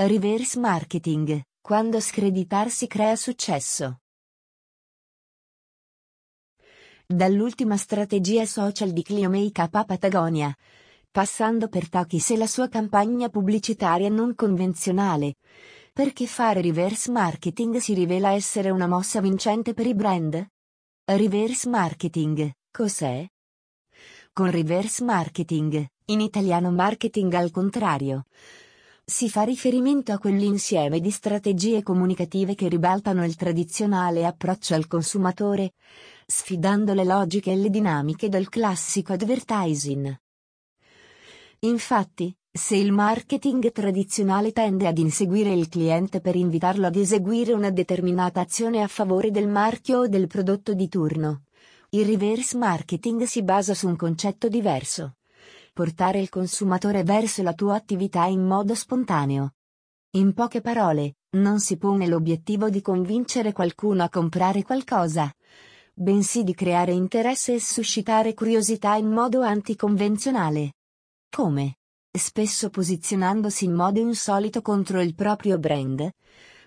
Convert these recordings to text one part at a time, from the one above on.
Reverse marketing, quando screditarsi crea successo. Dall'ultima strategia social di Clio Makeup a Patagonia, passando per Takis e la sua campagna pubblicitaria non convenzionale. Perché fare reverse marketing si rivela essere una mossa vincente per i brand? Reverse marketing, cos'è? Con reverse marketing, in italiano marketing al contrario, si fa riferimento a quell'insieme di strategie comunicative che ribaltano il tradizionale approccio al consumatore, sfidando le logiche e le dinamiche del classico advertising. Infatti, se il marketing tradizionale tende ad inseguire il cliente per invitarlo ad eseguire una determinata azione a favore del marchio o del prodotto di turno, il reverse marketing si basa su un concetto diverso portare il consumatore verso la tua attività in modo spontaneo. In poche parole, non si pone l'obiettivo di convincere qualcuno a comprare qualcosa, bensì di creare interesse e suscitare curiosità in modo anticonvenzionale. Come? Spesso posizionandosi in modo insolito contro il proprio brand,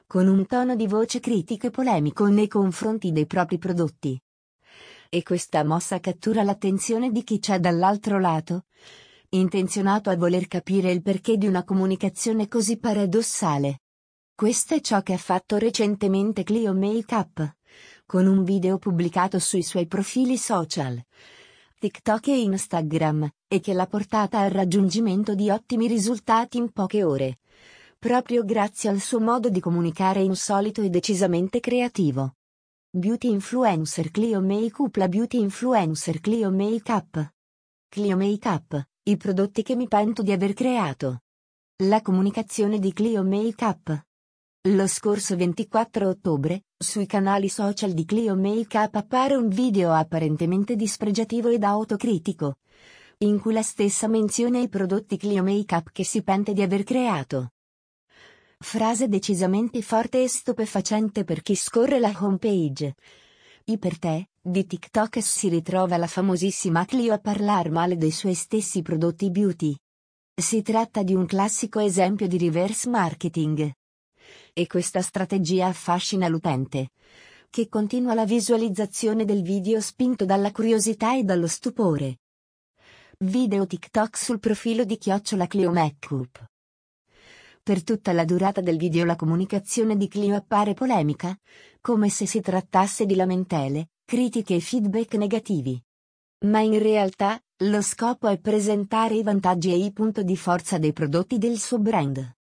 con un tono di voce critico e polemico nei confronti dei propri prodotti. E questa mossa cattura l'attenzione di chi c'è dall'altro lato, intenzionato a voler capire il perché di una comunicazione così paradossale. Questo è ciò che ha fatto recentemente Clio Makeup, con un video pubblicato sui suoi profili social, TikTok e Instagram, e che l'ha portata al raggiungimento di ottimi risultati in poche ore, proprio grazie al suo modo di comunicare insolito e decisamente creativo. Beauty Influencer Clio Makeup La Beauty Influencer Clio Makeup Clio Makeup i prodotti che mi pento di aver creato. La comunicazione di Clio Makeup. Lo scorso 24 ottobre, sui canali social di Clio Makeup appare un video apparentemente dispregiativo ed autocritico, in cui la stessa menziona i prodotti Clio Makeup che si pente di aver creato. Frase decisamente forte e stupefacente per chi scorre la homepage. I per te, di TikTok si ritrova la famosissima Clio a parlar male dei suoi stessi prodotti beauty. Si tratta di un classico esempio di reverse marketing. E questa strategia affascina l'utente, che continua la visualizzazione del video spinto dalla curiosità e dallo stupore. Video TikTok sul profilo di Chiocciola Clio Makeup. Per tutta la durata del video la comunicazione di Clio appare polemica, come se si trattasse di lamentele, critiche e feedback negativi. Ma in realtà, lo scopo è presentare i vantaggi e i punti di forza dei prodotti del suo brand.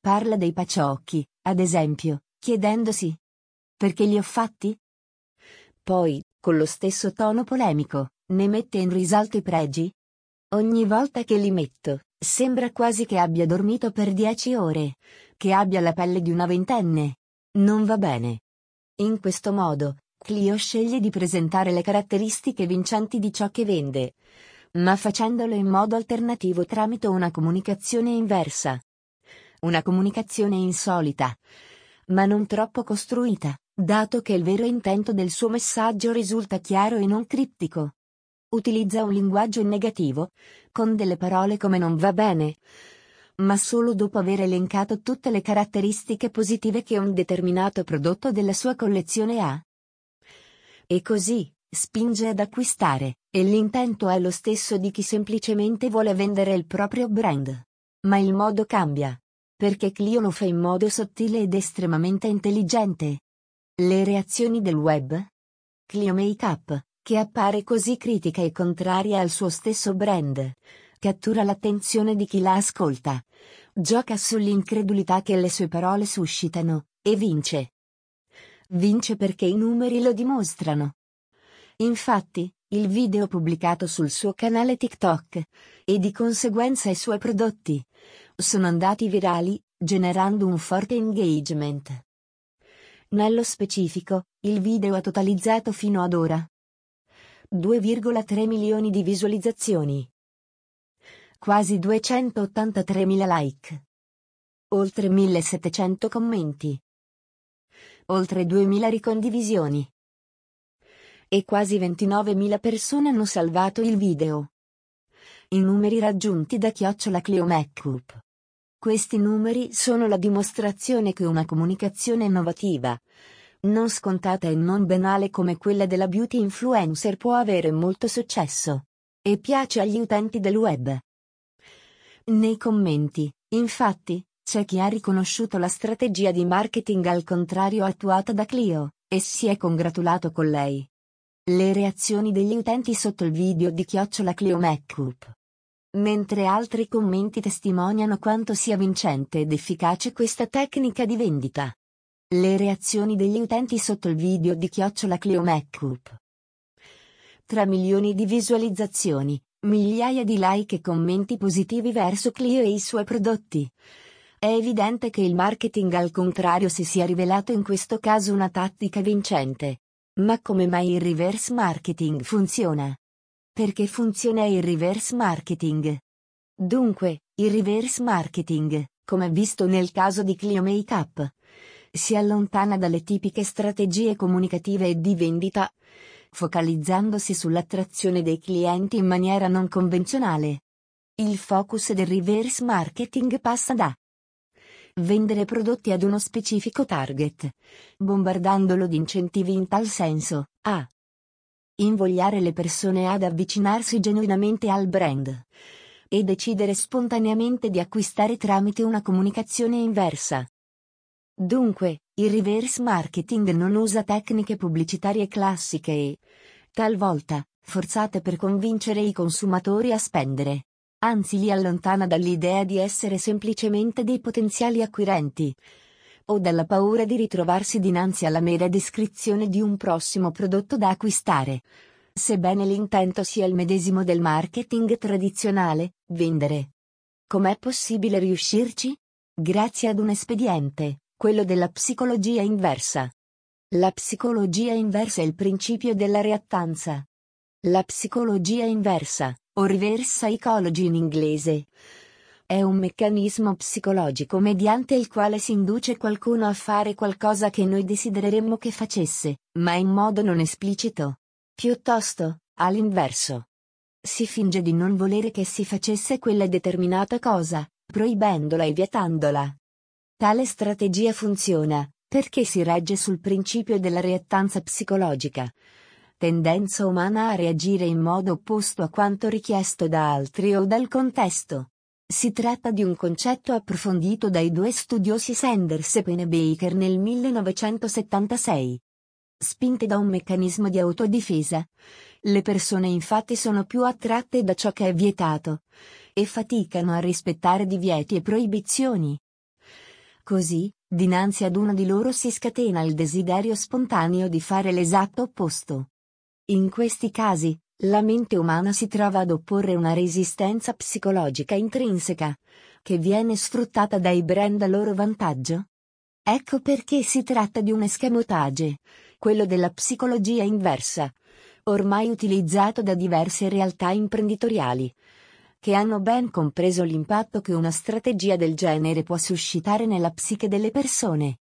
Parla dei paciocchi, ad esempio, chiedendosi perché li ho fatti? Poi, con lo stesso tono polemico, ne mette in risalto i pregi? Ogni volta che li metto, sembra quasi che abbia dormito per dieci ore, che abbia la pelle di una ventenne. Non va bene. In questo modo, Clio sceglie di presentare le caratteristiche vincenti di ciò che vende, ma facendolo in modo alternativo tramite una comunicazione inversa. Una comunicazione insolita, ma non troppo costruita, dato che il vero intento del suo messaggio risulta chiaro e non criptico. Utilizza un linguaggio negativo, con delle parole come non va bene, ma solo dopo aver elencato tutte le caratteristiche positive che un determinato prodotto della sua collezione ha. E così, spinge ad acquistare, e l'intento è lo stesso di chi semplicemente vuole vendere il proprio brand. Ma il modo cambia. Perché Clio lo fa in modo sottile ed estremamente intelligente. Le reazioni del web? Clio Makeup, che appare così critica e contraria al suo stesso brand, cattura l'attenzione di chi la ascolta, gioca sull'incredulità che le sue parole suscitano, e vince. Vince perché i numeri lo dimostrano. Infatti, il video pubblicato sul suo canale TikTok, e di conseguenza i suoi prodotti, sono andati virali, generando un forte engagement. Nello specifico, il video ha totalizzato fino ad ora 2,3 milioni di visualizzazioni, quasi 283.000 like, oltre 1700 commenti oltre 2000 ricondivisioni. E quasi 29.000 persone hanno salvato il video. I numeri raggiunti da Chiocciola Cleo Makeup. Questi numeri sono la dimostrazione che una comunicazione innovativa, non scontata e non banale come quella della beauty influencer può avere molto successo. E piace agli utenti del web. Nei commenti, infatti, c'è chi ha riconosciuto la strategia di marketing al contrario attuata da Clio, e si è congratulato con lei. Le reazioni degli utenti sotto il video di chiocciola Clio Makeup. Mentre altri commenti testimoniano quanto sia vincente ed efficace questa tecnica di vendita. Le reazioni degli utenti sotto il video di chiocciola Clio Makeup. Tra milioni di visualizzazioni, migliaia di like e commenti positivi verso Clio e i suoi prodotti. È evidente che il marketing al contrario si sia rivelato in questo caso una tattica vincente. Ma come mai il reverse marketing funziona? Perché funziona il reverse marketing? Dunque, il reverse marketing, come visto nel caso di Clio Makeup, si allontana dalle tipiche strategie comunicative e di vendita, focalizzandosi sull'attrazione dei clienti in maniera non convenzionale. Il focus del reverse marketing passa da vendere prodotti ad uno specifico target, bombardandolo di incentivi in tal senso, a invogliare le persone ad avvicinarsi genuinamente al brand e decidere spontaneamente di acquistare tramite una comunicazione inversa. Dunque, il reverse marketing non usa tecniche pubblicitarie classiche e, talvolta, forzate per convincere i consumatori a spendere. Anzi li allontana dall'idea di essere semplicemente dei potenziali acquirenti. O dalla paura di ritrovarsi dinanzi alla mera descrizione di un prossimo prodotto da acquistare. Sebbene l'intento sia il medesimo del marketing tradizionale, vendere. Com'è possibile riuscirci? Grazie ad un espediente, quello della psicologia inversa. La psicologia inversa è il principio della reattanza. La psicologia inversa, o reverse psychology in inglese, è un meccanismo psicologico mediante il quale si induce qualcuno a fare qualcosa che noi desidereremmo che facesse, ma in modo non esplicito. Piuttosto, all'inverso. Si finge di non volere che si facesse quella determinata cosa, proibendola e vietandola. Tale strategia funziona, perché si regge sul principio della reattanza psicologica. Tendenza umana a reagire in modo opposto a quanto richiesto da altri o dal contesto. Si tratta di un concetto approfondito dai due studiosi Sanders e Pennebaker nel 1976. Spinte da un meccanismo di autodifesa, le persone infatti sono più attratte da ciò che è vietato e faticano a rispettare divieti e proibizioni. Così, dinanzi ad uno di loro si scatena il desiderio spontaneo di fare l'esatto opposto. In questi casi, la mente umana si trova ad opporre una resistenza psicologica intrinseca, che viene sfruttata dai brand a loro vantaggio. Ecco perché si tratta di un escamotage, quello della psicologia inversa, ormai utilizzato da diverse realtà imprenditoriali, che hanno ben compreso l'impatto che una strategia del genere può suscitare nella psiche delle persone.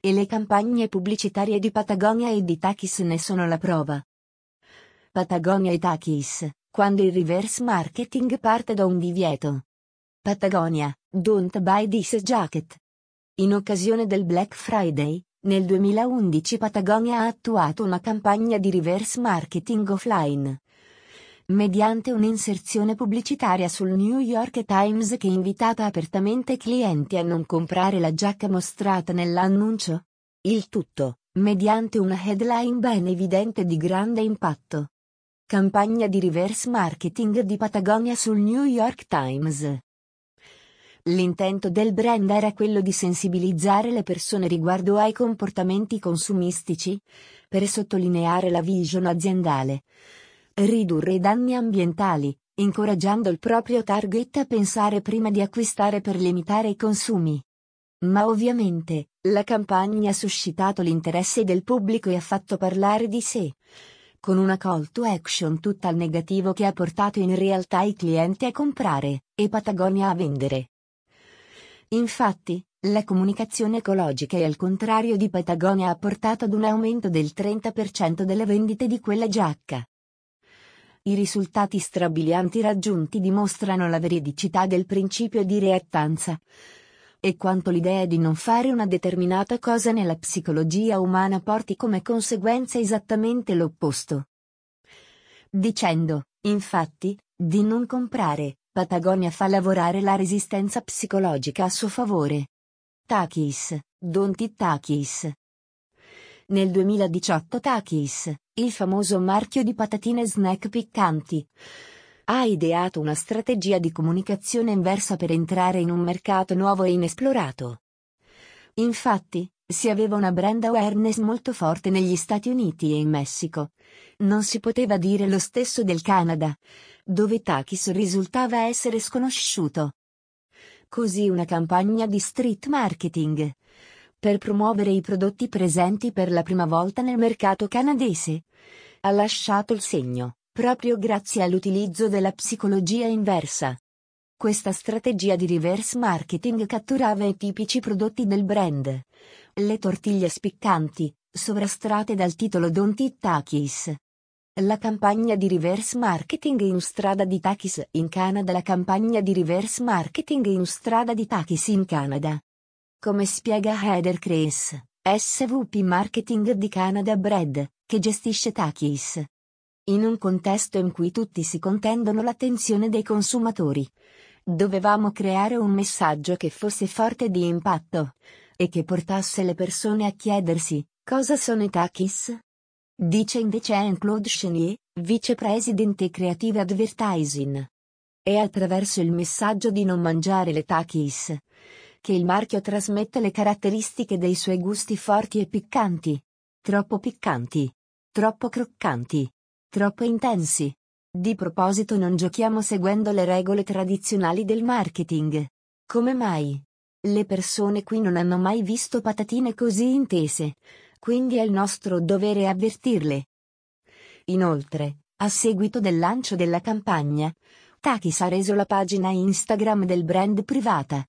E le campagne pubblicitarie di Patagonia e di Takis ne sono la prova. Patagonia e Takis, quando il reverse marketing parte da un divieto. Patagonia, don't buy this jacket. In occasione del Black Friday, nel 2011 Patagonia ha attuato una campagna di reverse marketing offline mediante un'inserzione pubblicitaria sul New York Times che invitava apertamente clienti a non comprare la giacca mostrata nell'annuncio. Il tutto, mediante una headline ben evidente di grande impatto. Campagna di reverse marketing di Patagonia sul New York Times. L'intento del brand era quello di sensibilizzare le persone riguardo ai comportamenti consumistici, per sottolineare la vision aziendale ridurre i danni ambientali, incoraggiando il proprio target a pensare prima di acquistare per limitare i consumi. Ma ovviamente, la campagna ha suscitato l'interesse del pubblico e ha fatto parlare di sé, con una call to action tutta al negativo che ha portato in realtà i clienti a comprare, e Patagonia a vendere. Infatti, la comunicazione ecologica e al contrario di Patagonia ha portato ad un aumento del 30% delle vendite di quella giacca. I risultati strabilianti raggiunti dimostrano la veridicità del principio di reattanza e quanto l'idea di non fare una determinata cosa nella psicologia umana porti come conseguenza esattamente l'opposto. Dicendo, infatti, di non comprare, Patagonia fa lavorare la resistenza psicologica a suo favore. Takis, Don't It Takis. Nel 2018 Takis, il famoso marchio di patatine snack piccanti, ha ideato una strategia di comunicazione inversa per entrare in un mercato nuovo e inesplorato. Infatti, si aveva una brand awareness molto forte negli Stati Uniti e in Messico. Non si poteva dire lo stesso del Canada, dove Takis risultava essere sconosciuto. Così una campagna di street marketing per promuovere i prodotti presenti per la prima volta nel mercato canadese ha lasciato il segno, proprio grazie all'utilizzo della psicologia inversa. Questa strategia di reverse marketing catturava i tipici prodotti del brand. Le tortiglie spiccanti, sovrastrate dal titolo Don't Eat Takis, la campagna di reverse marketing in strada di Takis in Canada La campagna di reverse marketing in strada di Takis in Canada. Come spiega Heather Cress, SVP Marketing di Canada Bread, che gestisce Takis. In un contesto in cui tutti si contendono l'attenzione dei consumatori. Dovevamo creare un messaggio che fosse forte di impatto e che portasse le persone a chiedersi cosa sono i Takis? Dice invece Anne-Claude Chenier, vicepresidente Creative Advertising. È attraverso il messaggio di non mangiare le takis che il marchio trasmette le caratteristiche dei suoi gusti forti e piccanti. Troppo piccanti. Troppo croccanti. Troppo intensi. Di proposito non giochiamo seguendo le regole tradizionali del marketing. Come mai? Le persone qui non hanno mai visto patatine così intese quindi è il nostro dovere avvertirle. Inoltre, a seguito del lancio della campagna, Takis ha reso la pagina Instagram del brand privata,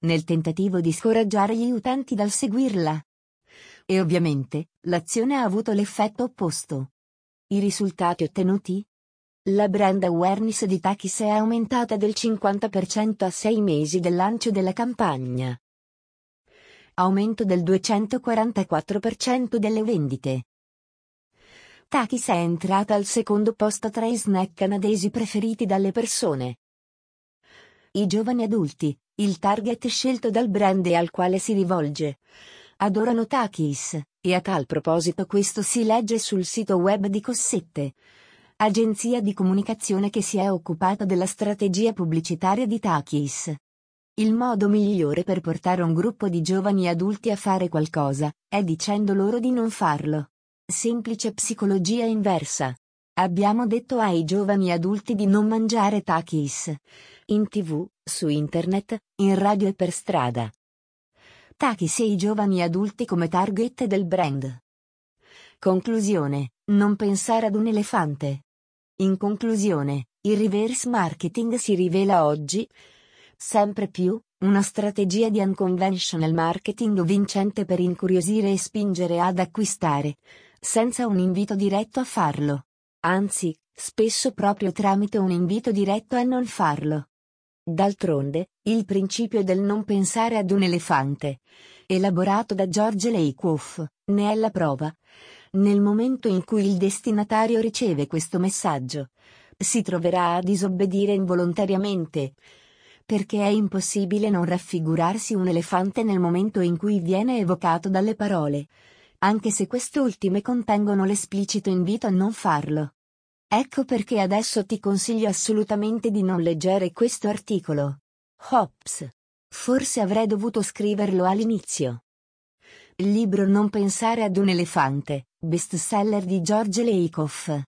nel tentativo di scoraggiare gli utenti dal seguirla. E ovviamente, l'azione ha avuto l'effetto opposto. I risultati ottenuti? La brand awareness di Takis è aumentata del 50% a sei mesi del lancio della campagna aumento del 244% delle vendite. Takis è entrata al secondo posto tra i snack canadesi preferiti dalle persone. I giovani adulti, il target scelto dal brand e al quale si rivolge, adorano Takis, e a tal proposito questo si legge sul sito web di Cossette, agenzia di comunicazione che si è occupata della strategia pubblicitaria di Takis. Il modo migliore per portare un gruppo di giovani adulti a fare qualcosa è dicendo loro di non farlo. Semplice psicologia inversa. Abbiamo detto ai giovani adulti di non mangiare takis. In tv, su internet, in radio e per strada. Takis e i giovani adulti come target del brand. Conclusione. Non pensare ad un elefante. In conclusione, il reverse marketing si rivela oggi Sempre più, una strategia di unconventional marketing vincente per incuriosire e spingere ad acquistare, senza un invito diretto a farlo. Anzi, spesso proprio tramite un invito diretto a non farlo. D'altronde, il principio del non pensare ad un elefante, elaborato da George Lakoff, ne è la prova. Nel momento in cui il destinatario riceve questo messaggio, si troverà a disobbedire involontariamente, perché è impossibile non raffigurarsi un elefante nel momento in cui viene evocato dalle parole, anche se quest'ultime contengono l'esplicito invito a non farlo. Ecco perché adesso ti consiglio assolutamente di non leggere questo articolo. Hobbes. Forse avrei dovuto scriverlo all'inizio. Libro Non pensare ad un elefante, bestseller di George Lakoff.